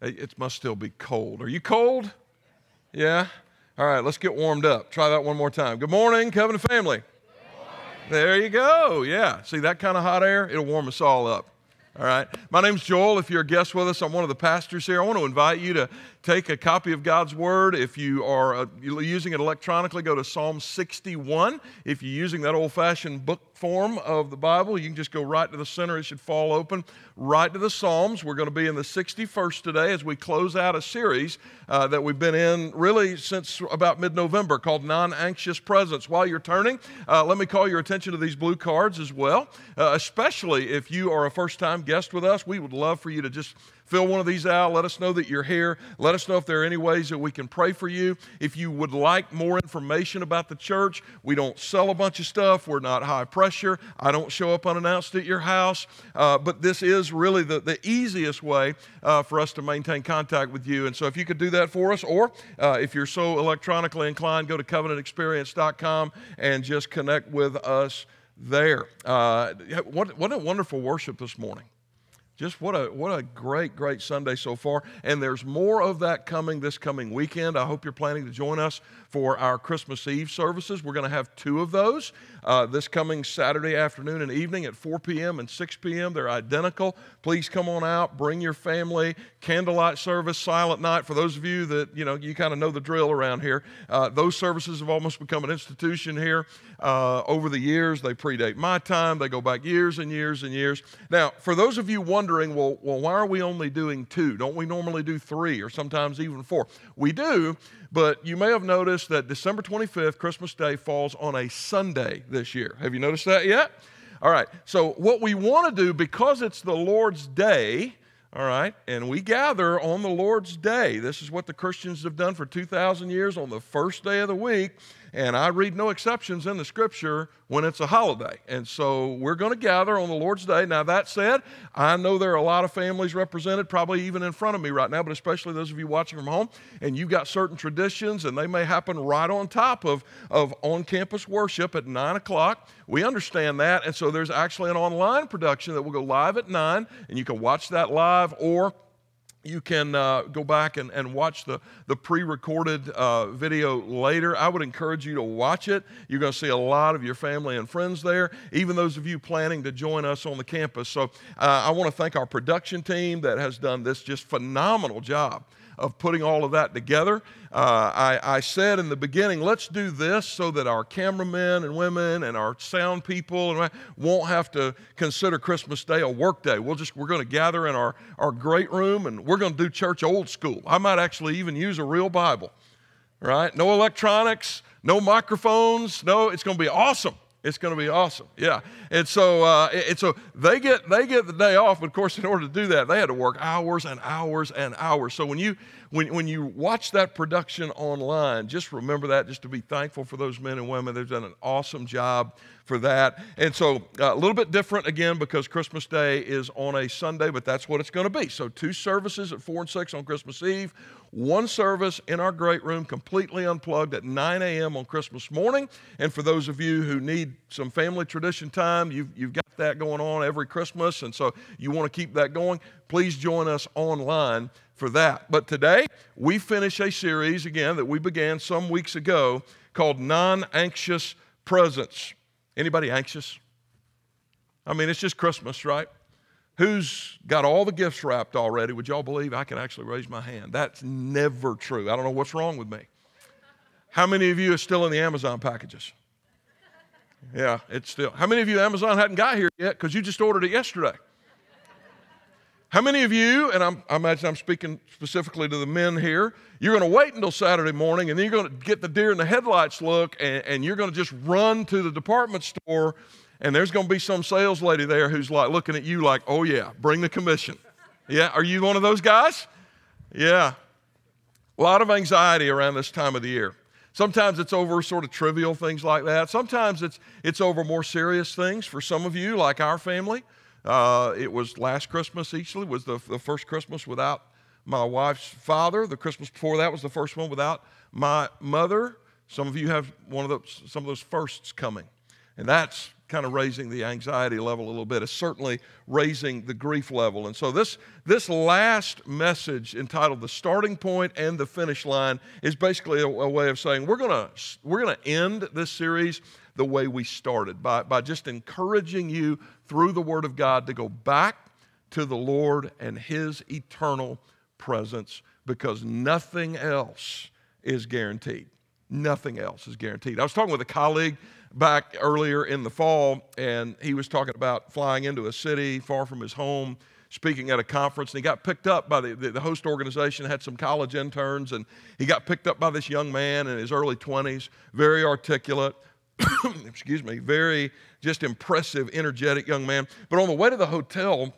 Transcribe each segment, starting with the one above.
It must still be cold. Are you cold? Yeah? All right, let's get warmed up. Try that one more time. Good morning, Covenant family. There you go. Yeah. See that kind of hot air? It'll warm us all up. All right. My name's Joel. If you're a guest with us, I'm one of the pastors here. I want to invite you to take a copy of God's Word. If you are uh, using it electronically, go to Psalm 61. If you're using that old fashioned book form of the Bible, you can just go right to the center. It should fall open right to the Psalms. We're going to be in the 61st today as we close out a series uh, that we've been in really since about mid November called Non Anxious Presence. While you're turning, uh, let me call your attention to these blue cards as well, uh, especially if you are a first time guest with us. We would love for you to just fill one of these out. Let us know that you're here. Let us know if there are any ways that we can pray for you. If you would like more information about the church, we don't sell a bunch of stuff. We're not high pressure. I don't show up unannounced at your house. Uh, but this is really the, the easiest way uh, for us to maintain contact with you. And so if you could do that for us, or uh, if you're so electronically inclined, go to covenantexperience.com and just connect with us there. Uh, what, what a wonderful worship this morning. Just what a what a great great Sunday so far, and there's more of that coming this coming weekend. I hope you're planning to join us for our Christmas Eve services. We're going to have two of those uh, this coming Saturday afternoon and evening at 4 p.m. and 6 p.m. They're identical. Please come on out, bring your family. Candlelight service, silent night. For those of you that you know, you kind of know the drill around here. Uh, those services have almost become an institution here uh, over the years. They predate my time. They go back years and years and years. Now, for those of you wondering, well, well, why are we only doing two? Don't we normally do three or sometimes even four? We do, but you may have noticed that December 25th, Christmas Day, falls on a Sunday this year. Have you noticed that yet? All right. So, what we want to do, because it's the Lord's Day, all right, and we gather on the Lord's Day. This is what the Christians have done for 2,000 years on the first day of the week. And I read no exceptions in the scripture when it's a holiday. And so we're going to gather on the Lord's Day. Now, that said, I know there are a lot of families represented, probably even in front of me right now, but especially those of you watching from home, and you've got certain traditions, and they may happen right on top of, of on campus worship at 9 o'clock. We understand that. And so there's actually an online production that will go live at 9, and you can watch that live or you can uh, go back and, and watch the, the pre recorded uh, video later. I would encourage you to watch it. You're going to see a lot of your family and friends there, even those of you planning to join us on the campus. So uh, I want to thank our production team that has done this just phenomenal job of putting all of that together. Uh, I, I, said in the beginning, let's do this so that our cameramen and women and our sound people won't have to consider Christmas Day a work day. We'll just we're going to gather in our, our great room and we're going to do church old school. I might actually even use a real Bible. Right? No electronics, no microphones, no, it's going to be awesome. It's going to be awesome. Yeah. And so, uh, and so they get they get the day off, but of course, in order to do that, they had to work hours and hours and hours. So when you when when you watch that production online, just remember that, just to be thankful for those men and women. They've done an awesome job for that. And so uh, a little bit different again because Christmas Day is on a Sunday, but that's what it's going to be. So two services at four and six on Christmas Eve one service in our great room, completely unplugged at 9 a.m. on Christmas morning. And for those of you who need some family tradition time, you've, you've got that going on every Christmas, and so you want to keep that going, please join us online for that. But today, we finish a series again that we began some weeks ago called Non Anxious Presence. Anybody anxious? I mean, it's just Christmas, right? Who's got all the gifts wrapped already? Would y'all believe I can actually raise my hand? That's never true. I don't know what's wrong with me. How many of you are still in the Amazon packages? Yeah, it's still. How many of you Amazon hadn't got here yet because you just ordered it yesterday? How many of you, and I'm, I imagine I'm speaking specifically to the men here, you're going to wait until Saturday morning and then you're going to get the deer in the headlights look and, and you're going to just run to the department store and there's going to be some sales lady there who's like looking at you like, oh, yeah, bring the commission. Yeah, are you one of those guys? Yeah. A lot of anxiety around this time of the year. Sometimes it's over sort of trivial things like that. Sometimes it's, it's over more serious things. For some of you, like our family, uh, it was last Christmas, actually, was the, the first Christmas without my wife's father. The Christmas before that was the first one without my mother. Some of you have one of those, some of those firsts coming. And that's kind of raising the anxiety level a little bit. It's certainly raising the grief level. And so this, this last message entitled The Starting Point and the Finish Line is basically a, a way of saying we're gonna we're gonna end this series the way we started by, by just encouraging you through the Word of God to go back to the Lord and His eternal presence because nothing else is guaranteed. Nothing else is guaranteed. I was talking with a colleague back earlier in the fall, and he was talking about flying into a city far from his home, speaking at a conference, and he got picked up by the, the, the host organization, had some college interns, and he got picked up by this young man in his early 20s, very articulate, excuse me, very just impressive, energetic young man. But on the way to the hotel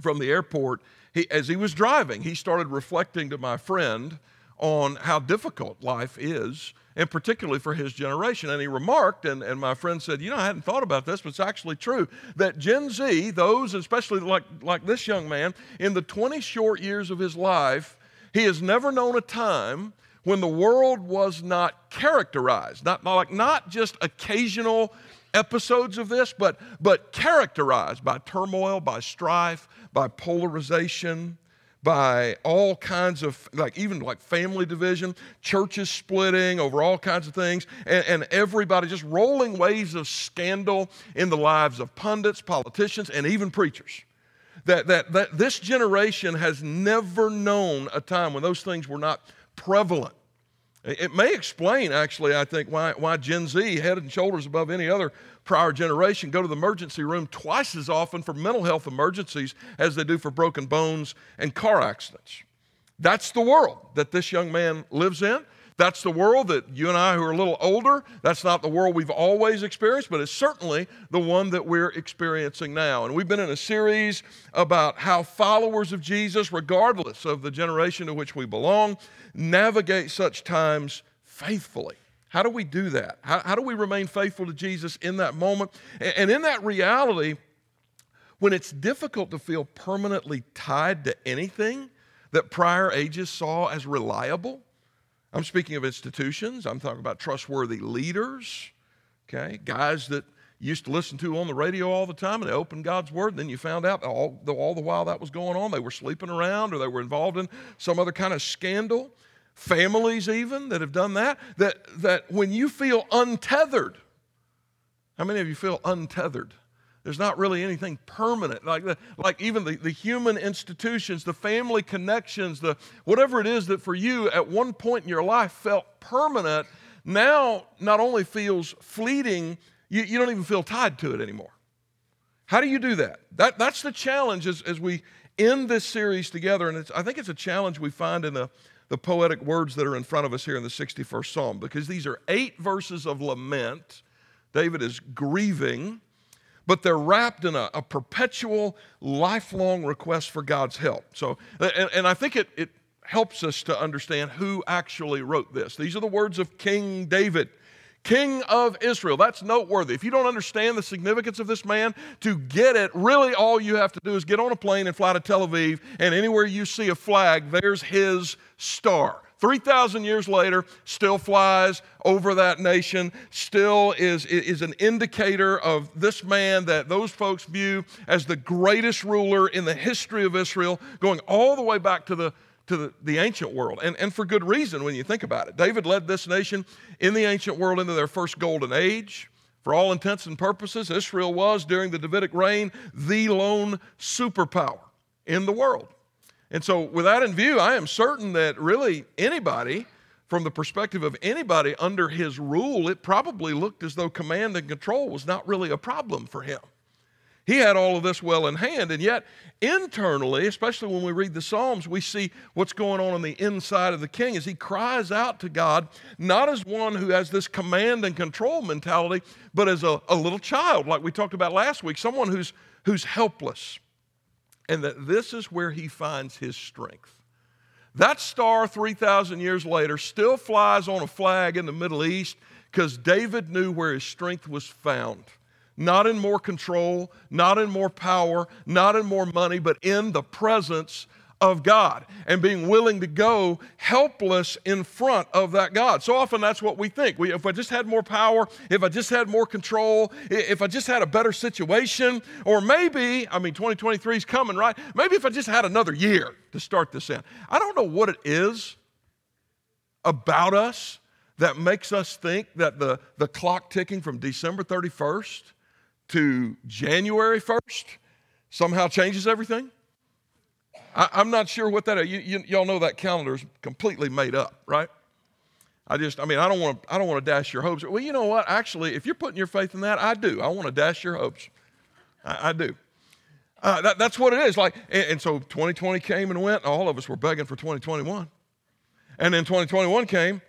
from the airport, he, as he was driving, he started reflecting to my friend on how difficult life is and particularly for his generation. And he remarked, and, and my friend said, You know, I hadn't thought about this, but it's actually true, that Gen Z, those, especially like, like this young man, in the 20 short years of his life, he has never known a time when the world was not characterized, not, like not just occasional episodes of this, but, but characterized by turmoil, by strife, by polarization, by all kinds of, like even like family division, churches splitting over all kinds of things, and, and, everybody just rolling waves of scandal in the lives of pundits, politicians, and even preachers. That, that, that this generation has never known a time when those things were not prevalent. It may explain, actually, I think, why, why Gen Z, head and shoulders above any other prior generation, go to the emergency room twice as often for mental health emergencies as they do for broken bones and car accidents. That's the world that this young man lives in. That's the world that you and I, who are a little older, that's not the world we've always experienced, but it's certainly the one that we're experiencing now. And we've been in a series about how followers of Jesus, regardless of the generation to which we belong, navigate such times faithfully. How do we do that? How, how do we remain faithful to Jesus in that moment? And, and in that reality, when it's difficult to feel permanently tied to anything that prior ages saw as reliable, I'm speaking of institutions, I'm talking about trustworthy leaders, okay, guys that used to listen to on the radio all the time and they opened God's Word, and then you found out all the, all the while that was going on, they were sleeping around or they were involved in some other kind of scandal. Families even that have done that, that, that when you feel untethered, how many of you feel untethered? There's not really anything permanent. Like, the, like even the, the human institutions, the family connections, the whatever it is that for you at one point in your life felt permanent, now not only feels fleeting, you, you don't even feel tied to it anymore. How do you do that? that that's the challenge as, as we end this series together. And I think it's a challenge we find in the the poetic words that are in front of us here in the 61st Psalm because these are eight verses of lament. David is grieving, but they're wrapped in a, a perpetual, lifelong request for God's help. So, and, and I think it, it helps us to understand who actually wrote this. These are the words of King David. King of Israel. That's noteworthy. If you don't understand the significance of this man, to get it, really all you have to do is get on a plane and fly to Tel Aviv, and anywhere you see a flag, there's his star. 3,000 years later, still flies over that nation, still is, is an indicator of this man that those folks view as the greatest ruler in the history of Israel, going all the way back to the to the, the ancient world, and, and for good reason when you think about it. David led this nation in the ancient world into their first golden age. For all intents and purposes, Israel was, during the Davidic reign, the lone superpower in the world. And so, with that in view, I am certain that really anybody, from the perspective of anybody under his rule, it probably looked as though command and control was not really a problem for him. He had all of this well in hand, and yet internally, especially when we read the Psalms, we see what's going on on the inside of the king as he cries out to God, not as one who has this command and control mentality, but as a, a little child, like we talked about last week, someone who's, who's helpless. And that this is where he finds his strength. That star, 3,000 years later, still flies on a flag in the Middle East because David knew where his strength was found. Not in more control, not in more power, not in more money, but in the presence of God and being willing to go helpless in front of that God. So often that's what we think. We, if I just had more power, if I just had more control, if I just had a better situation, or maybe, I mean, 2023 is coming, right? Maybe if I just had another year to start this in. I don't know what it is about us that makes us think that the, the clock ticking from December 31st to January 1st somehow changes everything. I, am not sure what that. You, you, y'all know that calendar is completely made up, right? I just, I mean, I don't want to, I don't want to dash your hopes. Well, you know what? Actually, if you're putting your faith in that, I do. I want to dash your hopes. I, I do. Uh, that, that's what it is. Like, and, and, so 2020 came and went. All of us were begging for 2021, and then 2021 came.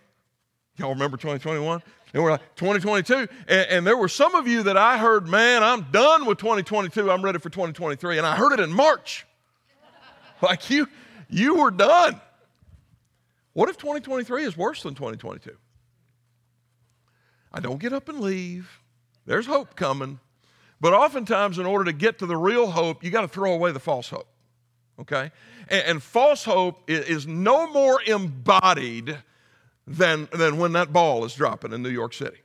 Y'all remember 2021? And we're like 2022, and, and there were some of you that I heard, man, I'm done with 2022. I'm ready for 2023, and I heard it in March. like you, you were done. What if 2023 is worse than 2022? I don't get up and leave. There's hope coming. But oftentimes, in order to get to the real hope, you got to throw away the false hope. Okay? And, and false hope is, is, no more embodied than, than when that ball is dropping in New York City.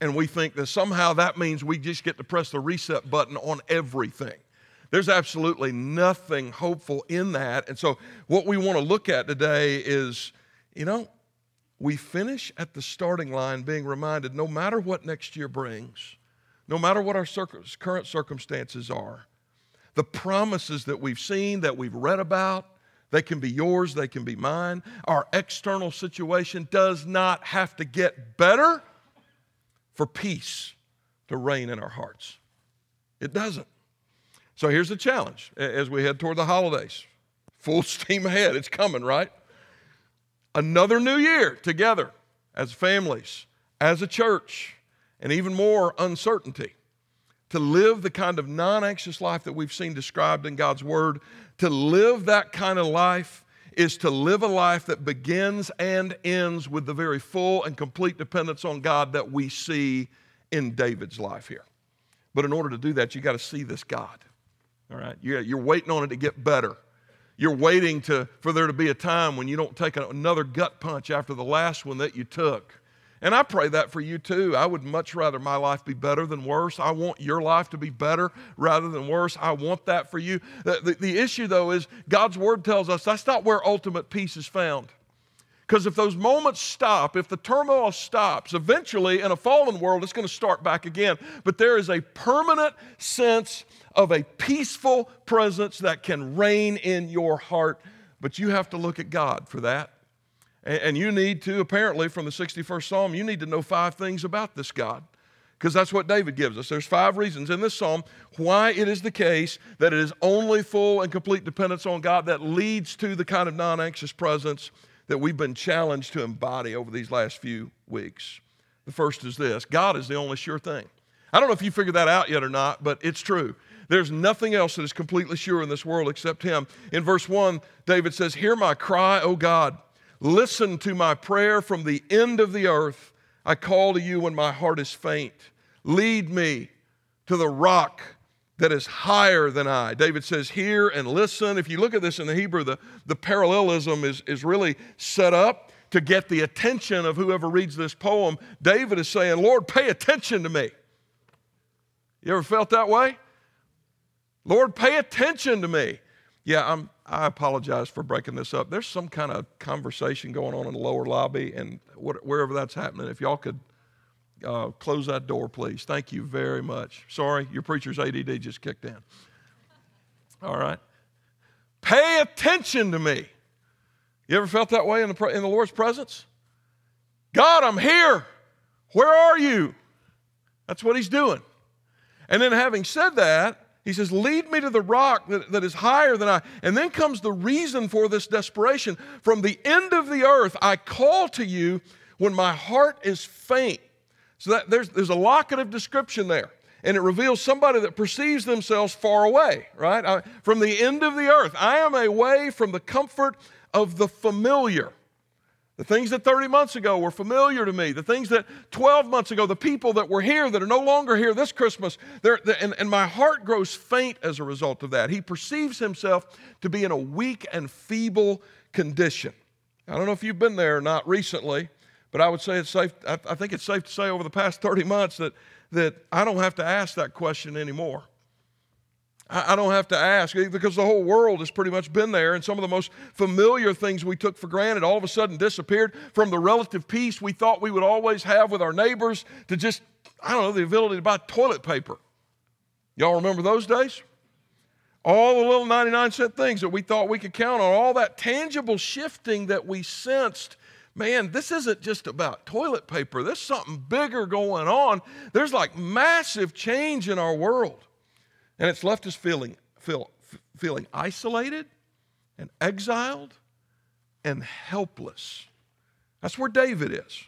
And we think that somehow that means we just get to press the reset button on everything. There's absolutely nothing hopeful in that. And so, what we want to look at today is you know, we finish at the starting line being reminded no matter what next year brings, no matter what our current circumstances are, the promises that we've seen, that we've read about, they can be yours, they can be mine. Our external situation does not have to get better for peace to reign in our hearts. It doesn't. So here's the challenge as we head toward the holidays. Full steam ahead. It's coming, right? Another new year together as families, as a church, and even more uncertainty. To live the kind of non anxious life that we've seen described in God's Word, to live that kind of life is to live a life that begins and ends with the very full and complete dependence on God that we see in David's life here. But in order to do that, you got to see this God. All right? You're, you're waiting on it to get better. You're waiting to, for there to be a time when you don't take another gut punch after the last one that you took. And I pray that for you too. I would much rather my life be better than worse. I want your life to be better rather than worse. I want that for you. The, the, the issue, though, is God's word tells us that's not where ultimate peace is found. Because if those moments stop, if the turmoil stops, eventually in a fallen world, it's going to start back again. But there is a permanent sense of a peaceful presence that can reign in your heart. But you have to look at God for that. And you need to, apparently, from the 61st Psalm, you need to know five things about this God. Because that's what David gives us. There's five reasons in this psalm why it is the case that it is only full and complete dependence on God that leads to the kind of non anxious presence that we've been challenged to embody over these last few weeks. The first is this God is the only sure thing. I don't know if you figured that out yet or not, but it's true. There's nothing else that is completely sure in this world except Him. In verse 1, David says, Hear my cry, O God. Listen to my prayer from the end of the earth. I call to you when my heart is faint. Lead me to the rock that is higher than I. David says, Hear and listen. If you look at this in the Hebrew, the, the parallelism is, is really set up to get the attention of whoever reads this poem. David is saying, Lord, pay attention to me. You ever felt that way? Lord, pay attention to me. Yeah, I'm, I apologize for breaking this up. There's some kind of conversation going on in the lower lobby, and wherever that's happening, if y'all could uh, close that door, please. Thank you very much. Sorry, your preacher's ADD just kicked in. All right. Pay attention to me. You ever felt that way in the, in the Lord's presence? God, I'm here. Where are you? That's what he's doing. And then, having said that, he says, Lead me to the rock that, that is higher than I. And then comes the reason for this desperation. From the end of the earth, I call to you when my heart is faint. So that, there's, there's a locative description there. and it reveals somebody that perceives themselves far away, right? I, from the end of the earth. I am away from the comfort of the familiar. The things that 30 months ago were familiar to me, the things that 12 months ago, the people that were here that are no longer here this Christmas, and, and my heart grows faint as a result of that. He perceives himself to be in a weak and feeble condition. I don't know if you've been there or not recently, but I would say it's safe, I, I think it's safe to say over the past 30 months that, that I don't have to ask that question anymore. I don't have to ask eh, because the whole world has pretty much been there, and some of the most familiar things we took for granted all of a sudden disappeared from the relative peace we thought we would always have with our neighbors to just, I don't know, the ability to buy toilet paper. Y'all remember those days? All the little 99 cent things that we thought we could count on, all that tangible shifting that we sensed. Man, this isn't just about toilet paper. There's something bigger going on. There's like massive change in our world. And it's left us feeling, feel, feeling isolated and exiled and helpless. That's where David is.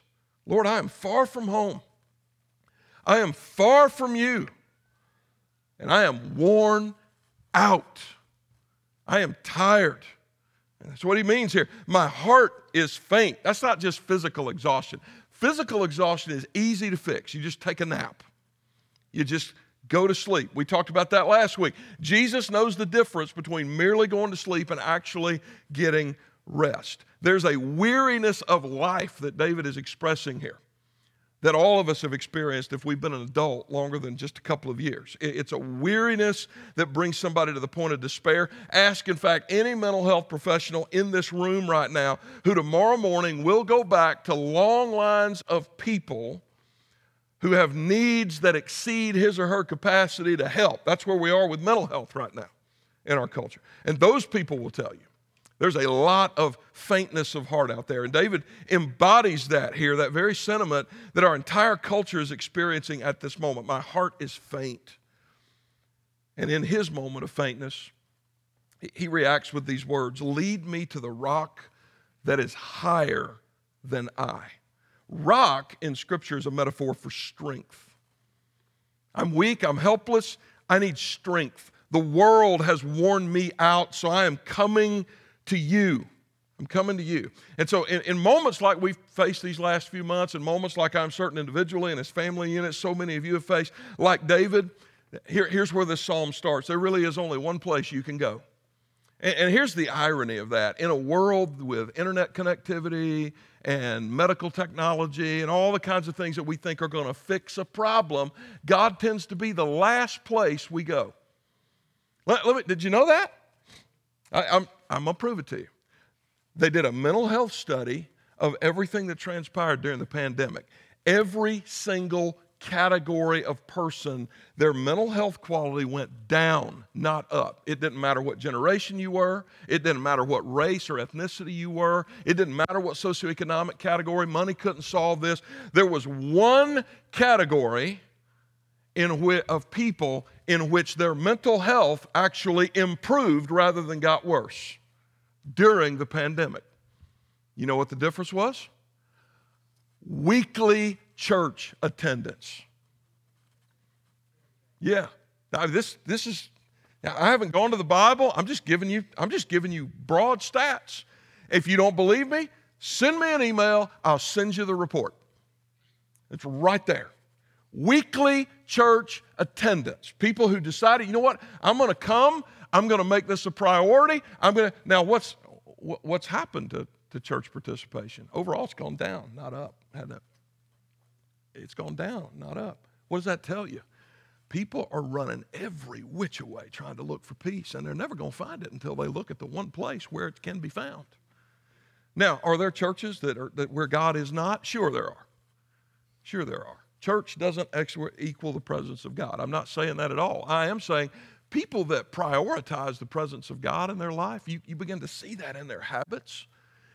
Lord, I am far from home. I am far from you. And I am worn out. I am tired. That's what he means here. My heart is faint. That's not just physical exhaustion. Physical exhaustion is easy to fix. You just take a nap. You just go to sleep. We talked about that last week. Jesus knows the difference between merely going to sleep and actually getting rest. There's a weariness of life that David is expressing here that all of us have experienced if we've been an adult longer than just a couple of years. It's a weariness that brings somebody to the point of despair. Ask, in fact, any mental health professional in this room right now who tomorrow morning will go back to long lines of people who have needs that exceed his or her capacity to help. That's where we are with mental health right now in our culture. And those people will tell you there's a lot of faintness of heart out there. And David embodies that here, that very sentiment that our entire culture is experiencing at this moment. My heart is faint. And in his moment of faintness, he reacts with these words Lead me to the rock that is higher than I. Rock in Scripture is a metaphor for strength. I'm weak, I'm helpless, I need strength. The world has worn me out, so I am coming to you. I'm coming to you. And so, in, in, moments like we've faced these last few months, and moments like I'm certain individually and as family units, so many of you have faced, like David, here, here's where this psalm starts. There really is only one place you can go. And, and here's the irony of that. In a world with internet connectivity and medical technology and all the kinds of things that we think are going to fix a problem, God tends to be the last place we go. Let, let me, did you know that? I, I'm, I'm going to prove it to you. They did a mental health study of everything that transpired during the pandemic. Every single category of person, their mental health quality went down, not up. It didn't matter what generation you were, it didn't matter what race or ethnicity you were, it didn't matter what socioeconomic category. Money couldn't solve this. There was one category in of people in which their mental health actually improved rather than got worse during the pandemic. You know what the difference was? Weekly church attendance. Yeah. Now this this is now I haven't gone to the Bible. I'm just giving you I'm just giving you broad stats. If you don't believe me, send me an email. I'll send you the report. It's right there. Weekly church attendance. People who decided, you know what? I'm going to come. I'm going to make this a priority. I'm going to Now what's what's happened to, to church participation? Overall it's gone down, not up. Had that it's gone down, not up. What does that tell you? People are running every which way trying to look for peace, and they're never going to find it until they look at the one place where it can be found. Now, are there churches that are that where God is not? Sure, there are. Sure, there are. Church doesn't equal the presence of God. I'm not saying that at all. I am saying people that prioritize the presence of God in their life, you, you begin to see that in their habits.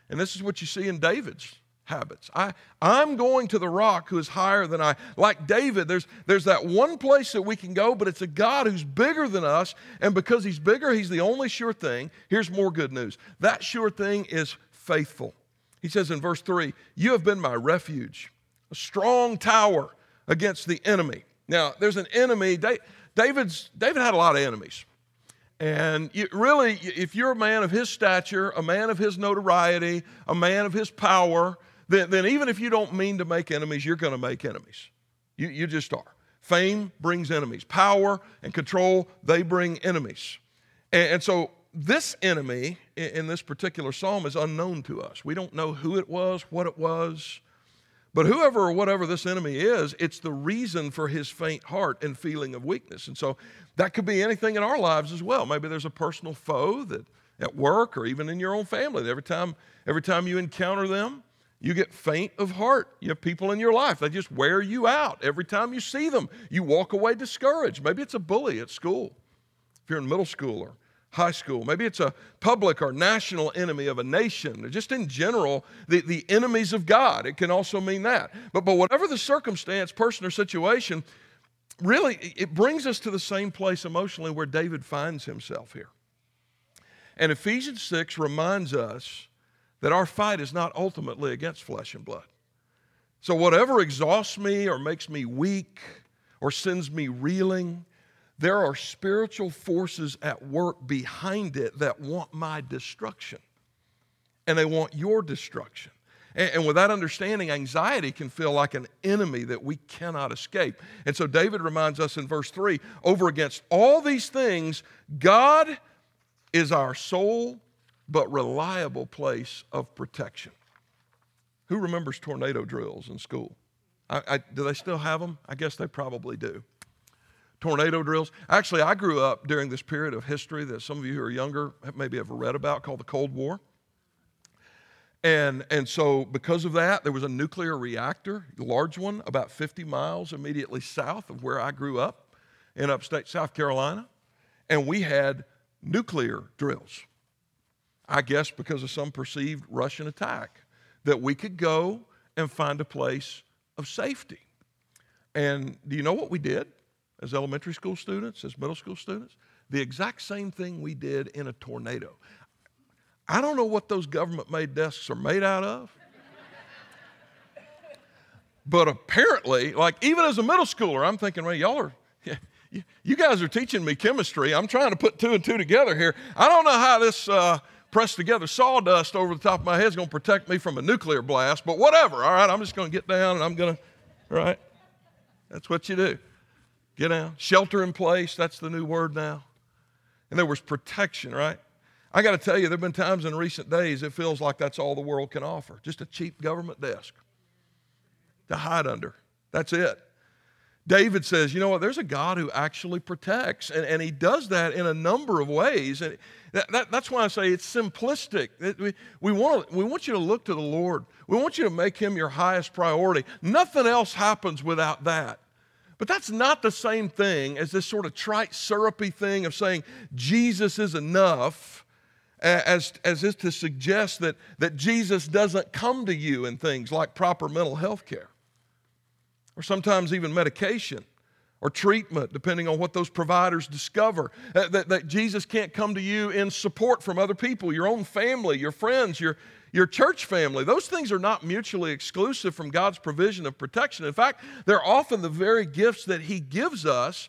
And this is what you see in David's habits. I, I'm going to the rock who is higher than I. Like David, there's, there's that one place that we can go, but it's a God who's bigger than us. And because he's bigger, he's the only sure thing. Here's more good news that sure thing is faithful. He says in verse 3 You have been my refuge, a strong tower against the enemy. Now, there's an enemy. David's, David had a lot of enemies. And really, if you're a man of his stature, a man of his notoriety, a man of his power, then, then even if you don't mean to make enemies, you're going to make enemies. You, you just are. Fame brings enemies. Power and control, they bring enemies. And, and so this enemy in, in this particular psalm is unknown to us. We don't know who it was, what it was. But whoever or whatever this enemy is, it's the reason for his faint heart and feeling of weakness. And so that could be anything in our lives as well. Maybe there's a personal foe that at work or even in your own family. Every time, every time you encounter them, you get faint of heart. You have people in your life, they just wear you out. Every time you see them, you walk away discouraged. Maybe it's a bully at school, if you're in middle school or high school. Maybe it's a public or national enemy of a nation, just in general, the, the enemies of God. It can also mean that. But, but whatever the circumstance, person, or situation, really, it brings us to the same place emotionally where David finds himself here. And Ephesians 6 reminds us that our fight is not ultimately against flesh and blood. So, whatever exhausts me or makes me weak or sends me reeling, there are spiritual forces at work behind it that want my destruction. And they want your destruction. And, with that understanding, anxiety can feel like an enemy that we cannot escape. And so David reminds us in verse 3 over against all these things, God is our sole but reliable place of protection. Who remembers tornado drills in school? I, I, do they still have them? I guess they probably do tornado drills. Actually, I grew up during this period of history that some of you who are younger maybe ever read about called the Cold War. And, and so, because of that, there was a nuclear reactor, a large one, about 50 miles immediately south of where I grew up in upstate South Carolina. And we had nuclear drills. I guess because of some perceived Russian attack, that we could go and find a place of safety. And do you know what we did? As elementary school students, as middle school students, the exact same thing we did in a tornado. I don't know what those government made desks are made out of. but apparently, like even as a middle schooler, I'm thinking, well, y'all are, you guys are teaching me chemistry. I'm trying to put two and two together here. I don't know how this uh, pressed together sawdust over the top of my head is going to protect me from a nuclear blast, but whatever. All right, I'm just going to get down and I'm going to, right? That's what you do. Get out. Shelter in place, that's the new word now. And there was protection, right? I got to tell you, there have been times in recent days it feels like that's all the world can offer just a cheap government desk to hide under. That's it. David says, you know what, there's a God who actually protects, and, and he does that in a number of ways. And that, that, that's why I say it's simplistic. We, we, want, we want you to look to the Lord, we want you to make him your highest priority. Nothing else happens without that. But that's not the same thing as this sort of trite, syrupy thing of saying Jesus is enough, as, as is to suggest that, that Jesus doesn't come to you in things like proper mental health care, or sometimes even medication or treatment, depending on what those providers discover. Uh, that, that Jesus can't come to you in support from other people, your own family, your friends, your, your church family. Those things are not mutually exclusive from God's provision of protection. In fact, they're often the very gifts that He gives us.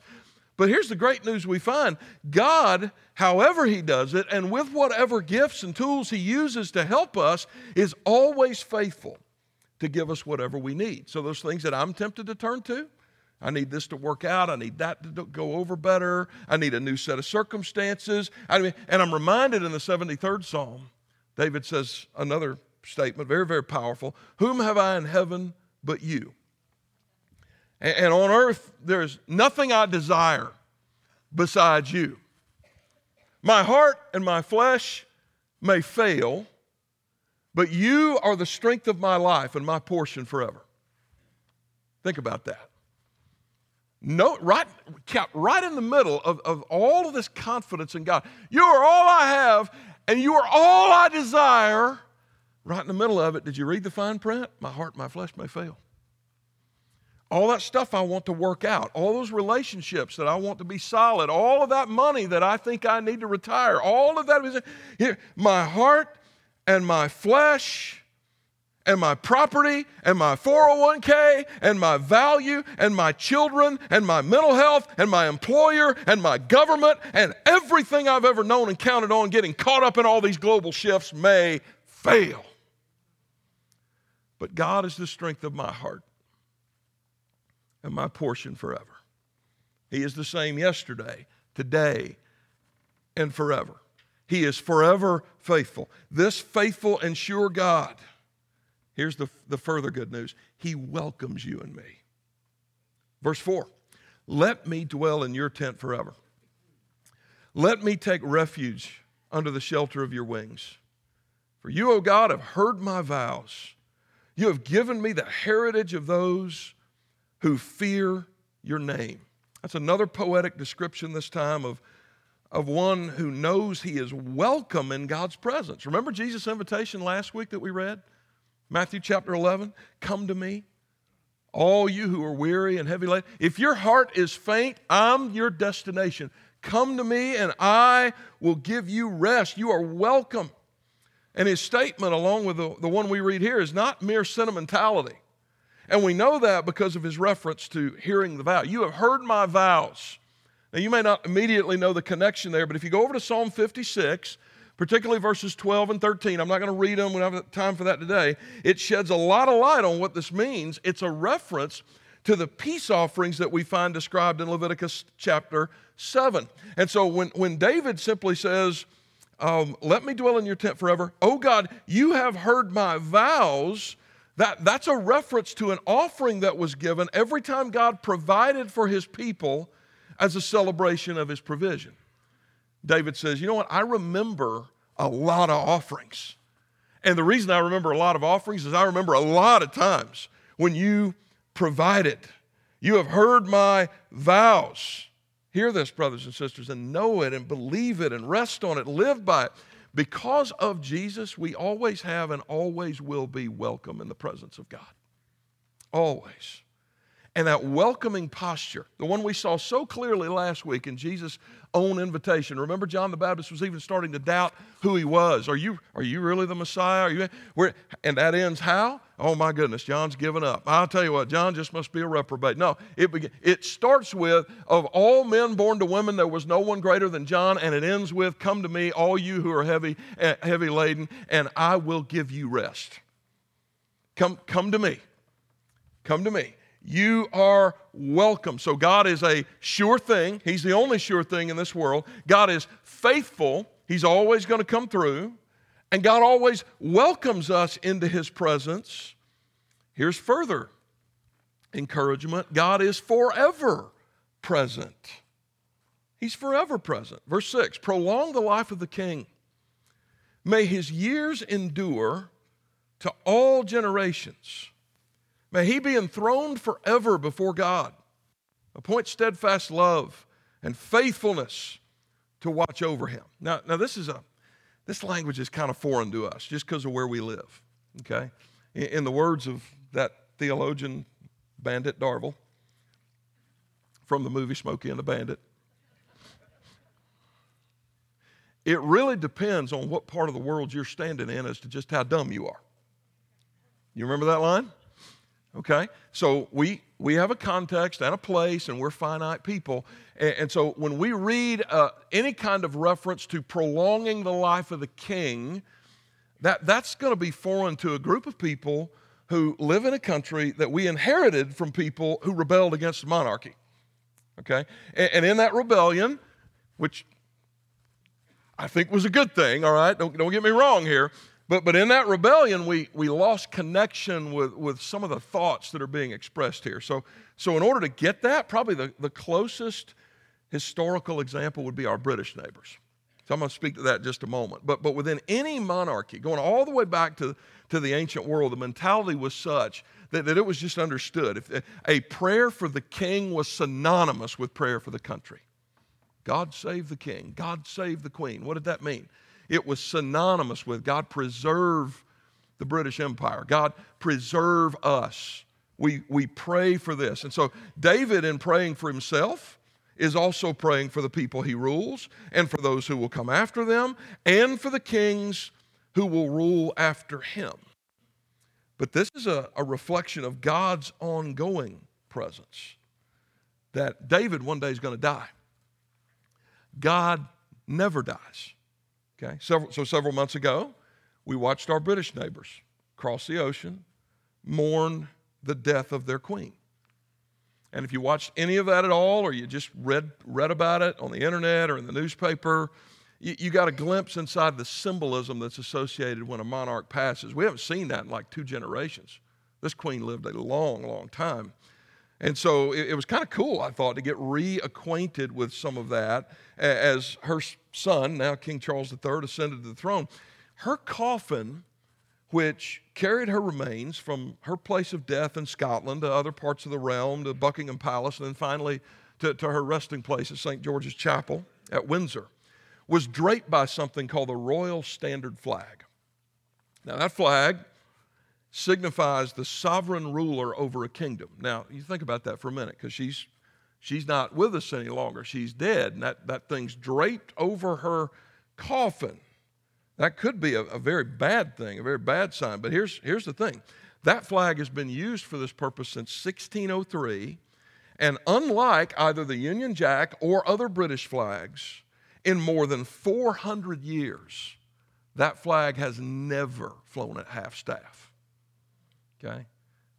But here's the great news we find God, however He does it, and with whatever gifts and tools He uses to help us, is always faithful to give us whatever we need. So, those things that I'm tempted to turn to, I need this to work out. I need that to go over better. I need a new set of circumstances. I mean, and I'm reminded in the 73rd Psalm David says another statement, very, very powerful Whom have I in heaven but you? And, on earth, there's nothing I desire besides you. My heart and my flesh may fail, but you are the strength of my life and my portion forever. Think about that. No, right, right in the middle of, of all of this confidence in God. You are all I have, and you are all I desire. Right in the middle of it, did you read the fine print? My heart, my flesh may fail. All that stuff I want to work out, all those relationships that I want to be solid, all of that money that I think I need to retire, all of that is here. My heart and my flesh and my property and my 401k and my value and my children and my mental health and my employer and my government and everything I've ever known and counted on getting caught up in all these global shifts may fail. But God is the strength of my heart and my portion forever. He is the same yesterday, today, and forever. He is forever faithful. This faithful and sure God, here's the, the further good news He welcomes you and me. Verse 4 Let me dwell in your tent forever. Let me take refuge under the shelter of your wings. For you, O God, have heard my vows. You have given me the heritage of those who fear your name. That's another poetic description this time of of one who knows he is welcome in God's presence. Remember Jesus' invitation last week that we read? Matthew chapter 11 Come to me, all you who are weary and heavy laden. If your heart is faint, I'm your destination. Come to me and I will give you rest. You are welcome. And his statement, along with the, the one we read here, is not mere sentimentality. And we know that because of his reference to hearing the vow. You have heard my vows. Now, you may not immediately know the connection there, but if you go over to Psalm 56, particularly verses 12 and 13, I'm not going to read them, we don't have time for that today. It sheds a lot of light on what this means. It's a reference to the peace offerings that we find described in Leviticus chapter 7. And so when, when David simply says, um, Let me dwell in your tent forever, oh God, you have heard my vows. That, that's a reference to an offering that was given every time God provided for his people as a celebration of his provision. David says, You know what? I remember a lot of offerings. And the reason I remember a lot of offerings is I remember a lot of times when you provided. You have heard my vows. Hear this, brothers and sisters, and know it and believe it and rest on it, live by it. Because of Jesus, we always have and always will be welcome in the presence of God. Always and that welcoming posture, the one we saw so clearly last week in Jesus' own invitation. Remember, John the Baptist was even starting to doubt who he was. Are you, are you really the Messiah? Are you, where, and that ends how? Oh my goodness, John's given up. I'll tell you what, John just must be a reprobate. No, it, it starts with, of all men born to women, there was no one greater than John, and it ends with, come to me, all you who are heavy, eh, heavy laden, and I will give you rest. Come, come to me. Come to me. You are welcome. So, God is a sure thing. He's the only sure thing in this world. God is faithful. He's always going to come through. And God always welcomes us into His presence. Here's further encouragement God is forever present. He's forever present. Verse 6 Prolong the life of the king. May his years endure to all generations. May he be enthroned forever before God. Appoint steadfast love and faithfulness to watch over him. Now, now this is a this language is kind of foreign to us just because of where we live. Okay? In, in the words of that theologian Bandit Darville from the movie Smokey and the Bandit. It really depends on what part of the world you're standing in as to just how dumb you are. You remember that line? Okay? So we, we have a context and a place, and we're finite people. And, and so when we read uh, any kind of reference to prolonging the life of the king, that, that's going to be foreign to a group of people who live in a country that we inherited from people who rebelled against monarchy. Okay? And, and in that rebellion, which I think was a good thing, all right? Don't, don't get me wrong here. But, but in that rebellion, we, we lost connection with, with some of the thoughts that are being expressed here. So, so in order to get that, probably the, the closest historical example would be our British neighbors. So I'm going to speak to that just a moment. But, but within any monarchy, going all the way back to, to the ancient world, the mentality was such that, that it was just understood. If a prayer for the king was synonymous with prayer for the country. God save the king, God save the queen. What did that mean? It was synonymous with God preserve the British Empire. God preserve us. We, we pray for this. And so, David, in praying for himself, is also praying for the people he rules and for those who will come after them and for the kings who will rule after him. But this is a, a reflection of God's ongoing presence. That David one day is going to die. God never dies. Okay, several, so several months ago, we watched our British neighbors cross the ocean, mourn the death of their queen. And if you watched any of that at all, or you just read, read about it on the internet or in the newspaper, you, you got a glimpse inside the symbolism that's associated when a monarch passes. We haven't seen that in like two generations. This queen lived a long, long time. And so it, it was kind of cool, I thought, to get reacquainted with some of that as her son, now King Charles III, ascended to the throne. Her coffin, which carried her remains from her place of death in Scotland to other parts of the realm, to Buckingham Palace, and then finally to, to her resting place at St. George's Chapel at Windsor was draped by something called the Royal Standard Flag. Now, that flag signifies the sovereign ruler over a kingdom. Now, you think about that for a minute because she's, she's not with us any longer. She's dead, and that, that thing's draped over her coffin. That could be a, a very bad thing, a very bad sign. But here's, here's the thing that flag has been used for this purpose since 1603. And unlike either the Union Jack or other British flags, in more than 400 years, that flag has never flown at half staff. Okay?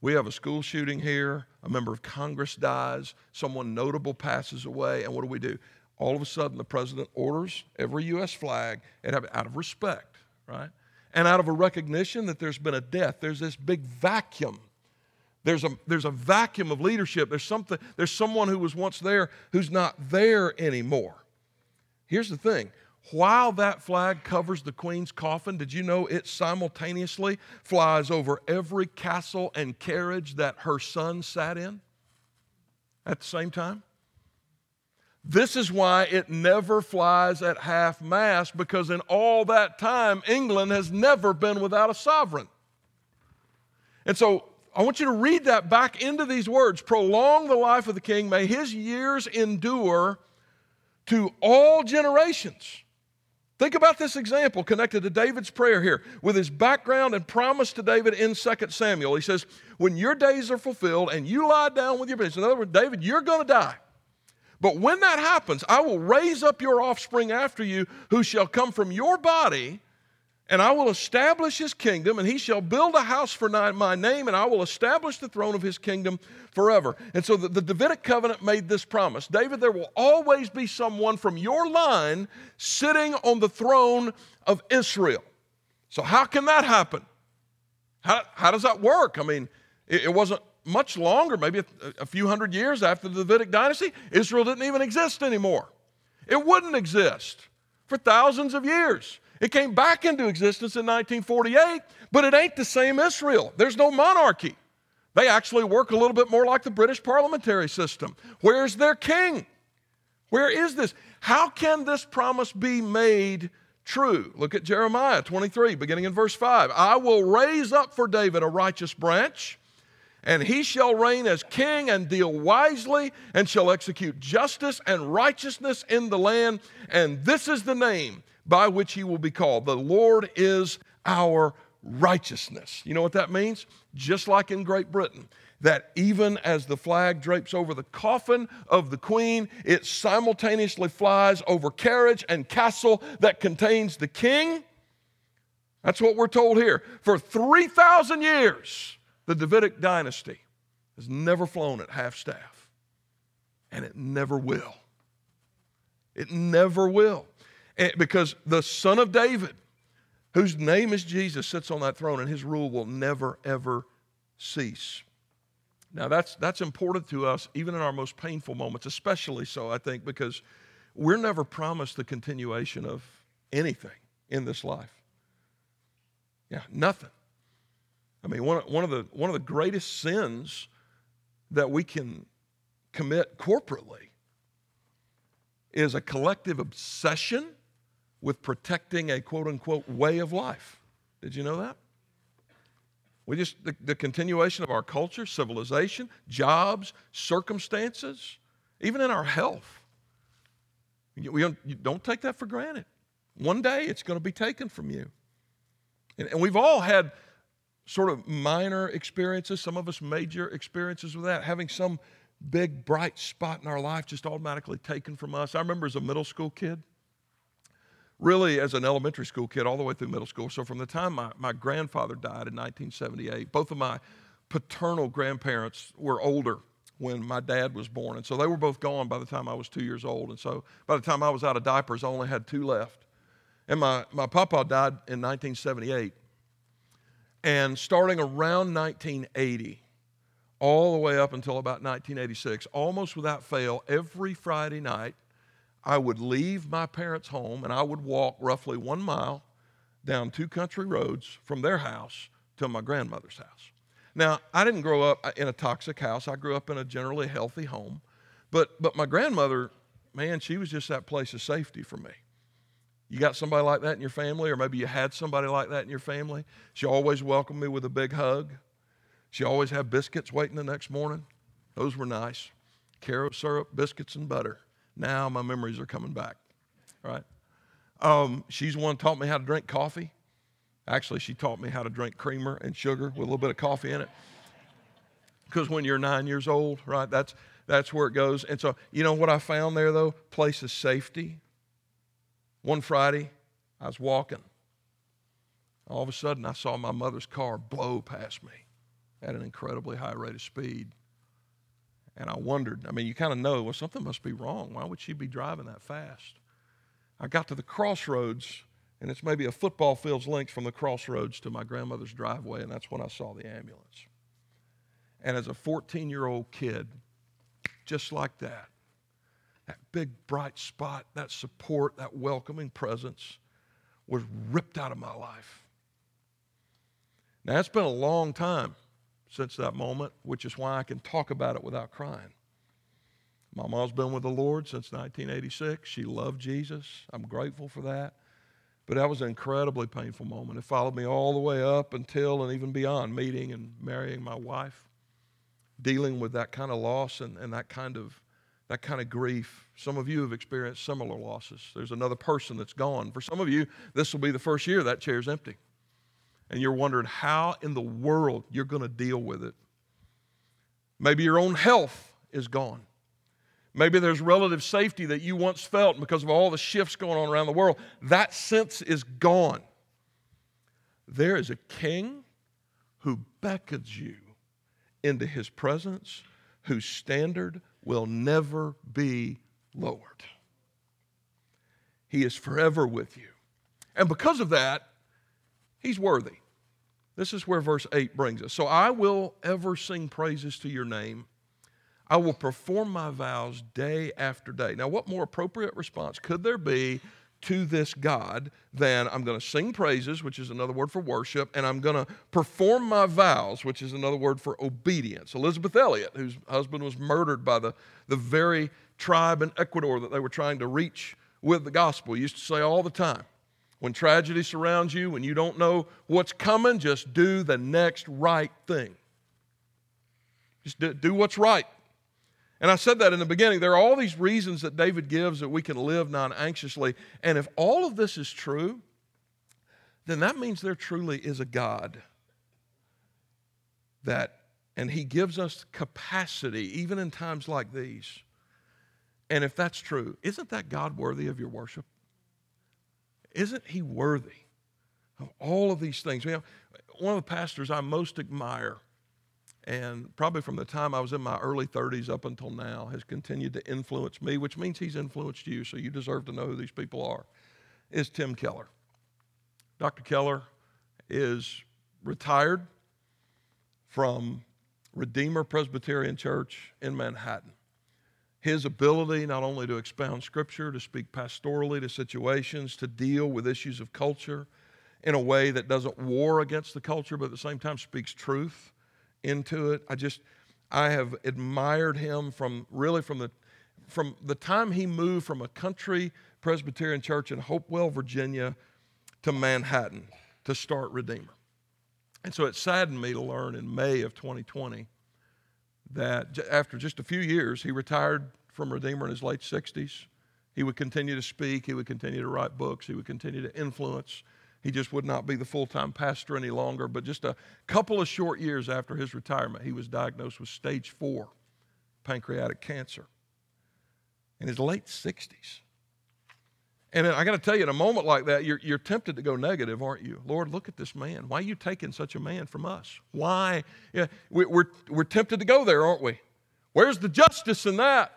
We have a school shooting here, a member of Congress dies, someone notable passes away, and what do we do? All of a sudden, the president orders every U.S. flag out of respect, right? And out of a recognition that there's been a death. There's this big vacuum. There's a, there's a vacuum of leadership. There's, something, there's someone who was once there who's not there anymore. Here's the thing while that flag covers the queen's coffin, did you know it simultaneously flies over every castle and carriage that her son sat in at the same time? This is why it never flies at half mast because in all that time, England has never been without a sovereign. And so I want you to read that back into these words prolong the life of the king, may his years endure to all generations. Think about this example connected to David's prayer here with his background and promise to David in 2 Samuel. He says, When your days are fulfilled and you lie down with your business, in other words, David, you're going to die. But when that happens, I will raise up your offspring after you who shall come from your body and I will establish his kingdom, and he shall build a house for my name, and I will establish the throne of his kingdom forever. And so the, the, Davidic covenant made this promise David, there will always be someone from your line sitting on the throne of Israel. So, how can that happen? How, how does that work? I mean, it, it wasn't much longer, maybe a, a few hundred years after the Davidic dynasty, Israel didn't even exist anymore. It wouldn't exist for thousands of years. It came back into existence in 1948, but it ain't the same Israel. There's no monarchy. They actually work a little bit more like the British parliamentary system. Where's their king? Where is this? How can this promise be made true? Look at Jeremiah 23, beginning in verse 5. I will raise up for David a righteous branch, and he shall reign as king and deal wisely, and shall execute justice and righteousness in the land. And this is the name by which he will be called. The Lord is our righteousness. You know what that means? Just like in Great Britain, that even as the flag drapes over the coffin of the queen, it simultaneously flies over carriage and castle that contains the king. That's what we're told here. For 3,000 years, the Davidic dynasty has never flown at half staff, and it never will. It never will. Because the Son of David, whose name is Jesus, sits on that throne and his rule will never, ever cease. Now, that's, that's important to us, even in our most painful moments, especially so, I think, because we're never promised the continuation of anything in this life. Yeah, nothing. I mean, one, one, of the, one of the greatest sins that we can commit corporately is a collective obsession with protecting a quote unquote way of life. Did you know that? We just, the, the, continuation of our culture, civilization, jobs, circumstances, even in our health. We don't, don't take that for granted. One day it's going to be taken from you. And, and we've all had sort of minor experiences, some of us major experiences with that, having some big bright spot in our life just automatically taken from us. I remember as a middle school kid, really as an elementary school kid, all the way through middle school. So from the time my, my grandfather died in 1978, both of my paternal grandparents were older when my dad was born. And so they were both gone by the time I was two years old. And so by the time I was out of diapers, I only had two left. And my, my papa died in 1978. And starting around 1980, all the way up until about 1986, almost without fail, every Friday night, I would leave my parents' home and I would walk roughly one mile down two country roads from their house to my grandmother's house. Now, I didn't grow up in a toxic house. I grew up in a generally healthy home. But, but my grandmother, man, she was just that place of safety for me. You got somebody like that in your family, or maybe you had somebody like that in your family. She always welcomed me with a big hug. She always had biscuits waiting the next morning. Those were nice. Karo syrup, biscuits, and butter. Now my memories are coming back, right? Um, she's the one taught me how to drink coffee. Actually, she taught me how to drink creamer and sugar with a little bit of coffee in it. Because when you're nine years old, right, that's, that's where it goes. And so, you know what I found there, though? Place of safety. One Friday, I was walking. All of a sudden, I saw my mother's car blow past me at an incredibly high rate of speed. And I wondered, I mean, you kind of know, well, something must be wrong. Why would she be driving that fast? I got to the crossroads and it's maybe a football field's length from the crossroads to my grandmother's driveway, and that's when I saw the ambulance. And as a 14 year old kid, just like that, that big bright spot, that support, that welcoming presence was ripped out of my life. Now, it's been a long time since that moment, which is why I can talk about it without crying. My mom's been with the Lord since 1986. She loved Jesus. I'm grateful for that. But that was an incredibly painful moment. It followed me all the way up until and even beyond meeting and marrying my wife, dealing with that kind of loss and, and that kind of that kind of grief. Some of you have experienced similar losses. There's another person that's gone. For some of you, this will be the first year that chair's empty. And you're wondering how in the world you're going to deal with it. Maybe your own health is gone. Maybe there's relative safety that you once felt because of all the shifts going on around the world. That sense is gone. There is a king who beckons you into his presence, whose standard will never be lowered. He is forever with you. And because of that, he's worthy. This is where verse 8 brings us. So I will ever sing praises to your name I will perform my vows day after day. Now, what more appropriate response could there be to this God than I'm going to sing praises, which is another word for worship, and I'm going to perform my vows, which is another word for obedience. Elisabeth Elliot, whose husband was murdered by the, the very tribe in Ecuador that they were trying to reach with the gospel, used to say all the time when tragedy surrounds you, when you don't know what's coming, just do the next right thing. Just do, do what's right. And I said that in the beginning. There are all these reasons that David gives that we can live non anxiously. And if all of this is true, then that means there truly is a God that, and He gives us capacity even in times like these. And if that's true, isn't that God worthy of your worship? Isn't He worthy of all of these things? You know, one of the pastors I most admire and probably from the time I was in my early 30s up until now has continued to influence me, which means he's influenced you, so you deserve to know who these people are, is Tim Keller. Dr. Keller is retired from Redeemer Presbyterian Church in Manhattan. His ability not only to expound scripture, to speak pastorally to situations, to deal with issues of culture in a way that doesn't war against the culture, but at the same time speaks truth into it. I just, I have admired him from really from the, from the time he moved from a country Presbyterian church in Hopewell, Virginia, to Manhattan to start Redeemer. And so it saddened me to learn in May of 2020 that after just a few years, he retired from Redeemer in his late 60s. He would continue to speak, he would continue to write books, he would continue to influence he just would not be the full time pastor any longer. But just a couple of short years after his retirement, he was diagnosed with stage four pancreatic cancer in his late 60s. And I got to tell you, in a moment like that, you're, you're tempted to go negative, aren't you? Lord, look at this man. Why are you taking such a man from us? Why? Yeah, we, we're, we're tempted to go there, aren't we? Where's the justice in that?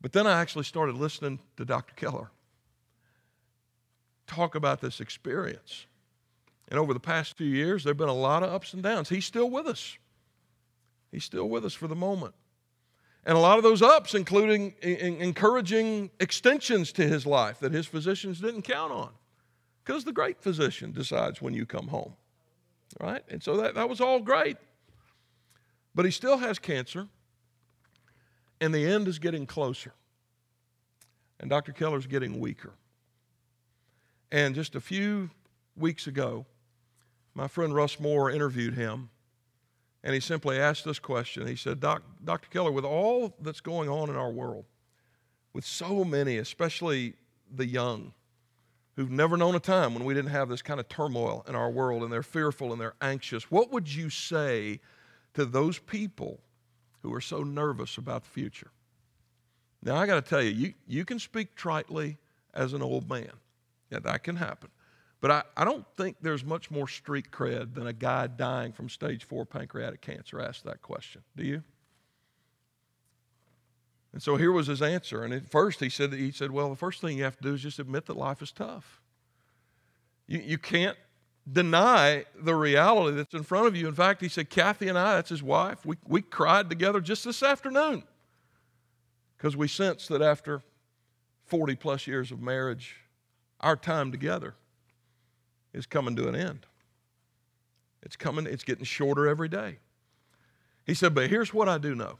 But then I actually started listening to Dr. Keller talk about this experience. And over the past few years, there have been a lot of ups and downs. He's still with us. He's still with us for the moment. And a lot of those ups, including encouraging extensions to his life that his physicians didn't count on. Because the great physician decides when you come home. Right? And so that, that was all great. But he still has cancer, and the end is getting closer. And Dr. Keller's getting weaker. And just a few weeks ago, my friend Russ Moore interviewed him, and he simply asked this question. He said, Doc, Dr. Keller, with all that's going on in our world, with so many, especially the young, who've never known a time when we didn't have this kind of turmoil in our world and they're fearful and they're anxious, what would you say to those people who are so nervous about the future? Now, I got to tell you, you, you can speak tritely as an old man. Yeah, that can happen. But I, I don't think there's much more street cred than a guy dying from stage four pancreatic cancer asked that question. Do you? And so here was his answer. And at first he said, he said, Well, the first thing you have to do is just admit that life is tough. You, you can't deny the reality that's in front of you. In fact, he said, Kathy and I, that's his wife, we, we cried together just this afternoon because we sensed that after 40 plus years of marriage, our time together is coming to an end. It's coming, it's getting shorter every day. He said, But here's what I do know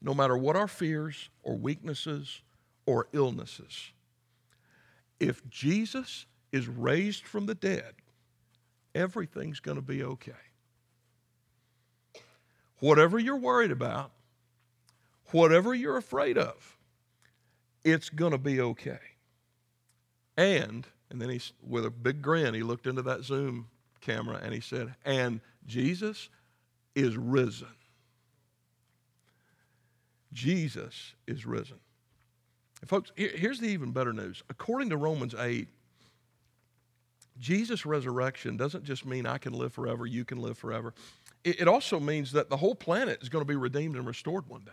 no matter what our fears or weaknesses or illnesses, if Jesus is raised from the dead, everything's going to be okay. Whatever you're worried about, whatever you're afraid of, it's going to be okay. And, and then he, with a big grin, he looked into that Zoom camera and he said, and Jesus is risen. Jesus is risen. And folks, here's the even better news. According to Romans 8, Jesus' resurrection doesn't just mean I can live forever, you can live forever. It also means that the whole planet is going to be redeemed and restored one day.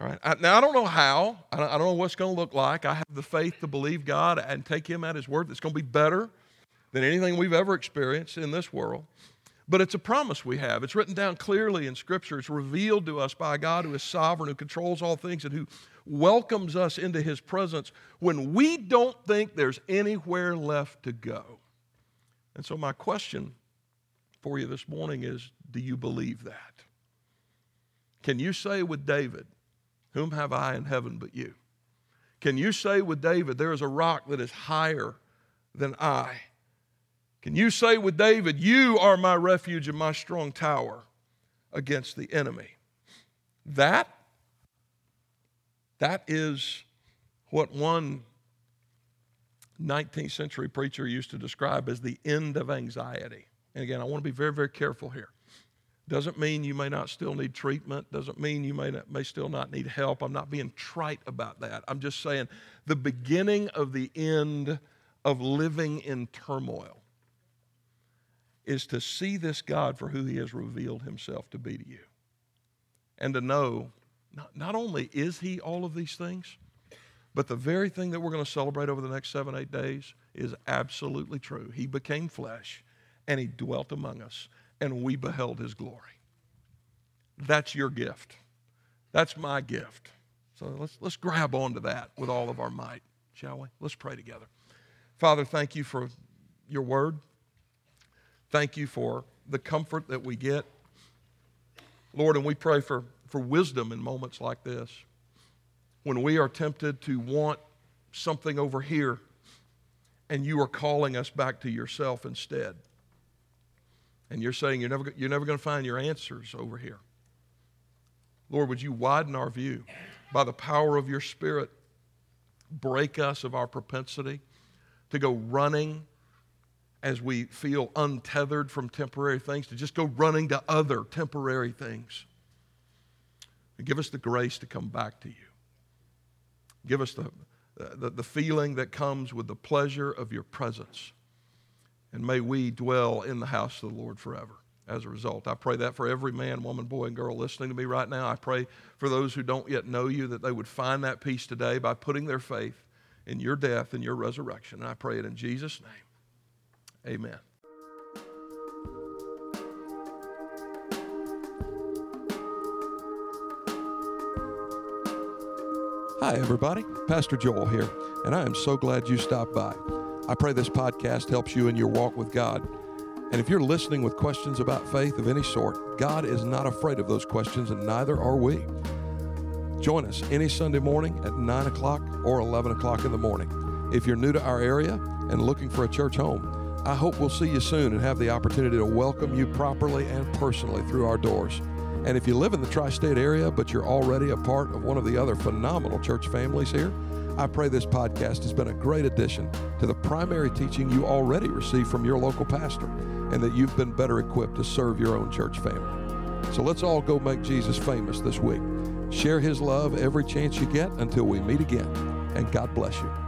All right. I, now, I don't know how. I don't, I don't know what's going to look like. I have the faith to believe God and take Him at His word. It's going to be better than anything we've ever experienced in this world. But it's a promise we have. It's written down clearly in Scripture. It's revealed to us by God who is sovereign, who controls all things, and who welcomes us into His presence when we don't think there's anywhere left to go. And so, my question for you this morning is do you believe that? Can you say with David, whom have I in heaven but you? Can you say with David, There is a rock that is higher than I? Can you say with David, You are my refuge and my strong tower against the enemy? That, that is what one 19th century preacher used to describe as the end of anxiety. And again, I want to be very, very careful here. Doesn't mean you may not still need treatment. Doesn't mean you may, not, may still not need help. I'm not being trite about that. I'm just saying the beginning of the end of living in turmoil is to see this God for who he has revealed himself to be to you. And to know not, not only is he all of these things, but the very thing that we're going to celebrate over the next seven, eight days is absolutely true. He became flesh and he dwelt among us and we beheld his glory. That's your gift. That's my gift. So let's, let's grab onto that with all of our might, shall we? Let's pray together. Father, thank you for your word. Thank you for the comfort that we get. Lord, and we pray for, for wisdom in moments like this when we are tempted to want something over here and you are calling us back to yourself instead. And you're saying you're never, you're never going to find your answers over here. Lord, would you widen our view by the power of your Spirit? Break us of our propensity to go running as we feel untethered from temporary things, to just go running to other temporary things. And Give us the grace to come back to you. Give us the, the, the feeling that comes with the pleasure of your presence. And may we dwell in the house of the Lord forever as a result. I pray that for every man, woman, boy, and girl listening to me right now. I pray for those who don't yet know you that they would find that peace today by putting their faith in your death and your resurrection. And I pray it in Jesus' name. Amen. Hi, everybody. Pastor Joel here, and I am so glad you stopped by. I pray this podcast helps you in your walk with God. And if you're listening with questions about faith of any sort, God is not afraid of those questions, and neither are we. Join us any Sunday morning at 9 o'clock or 11 o'clock in the morning. If you're new to our area and looking for a church home, I hope we'll see you soon and have the opportunity to welcome you properly and personally through our doors. And if you live in the tri state area, but you're already a part of one of the other phenomenal church families here, I pray this podcast has been a great addition to the primary teaching you already receive from your local pastor, and that you've been better equipped to serve your own church family. So let's all go make Jesus famous this week. Share his love every chance you get until we meet again, and God bless you.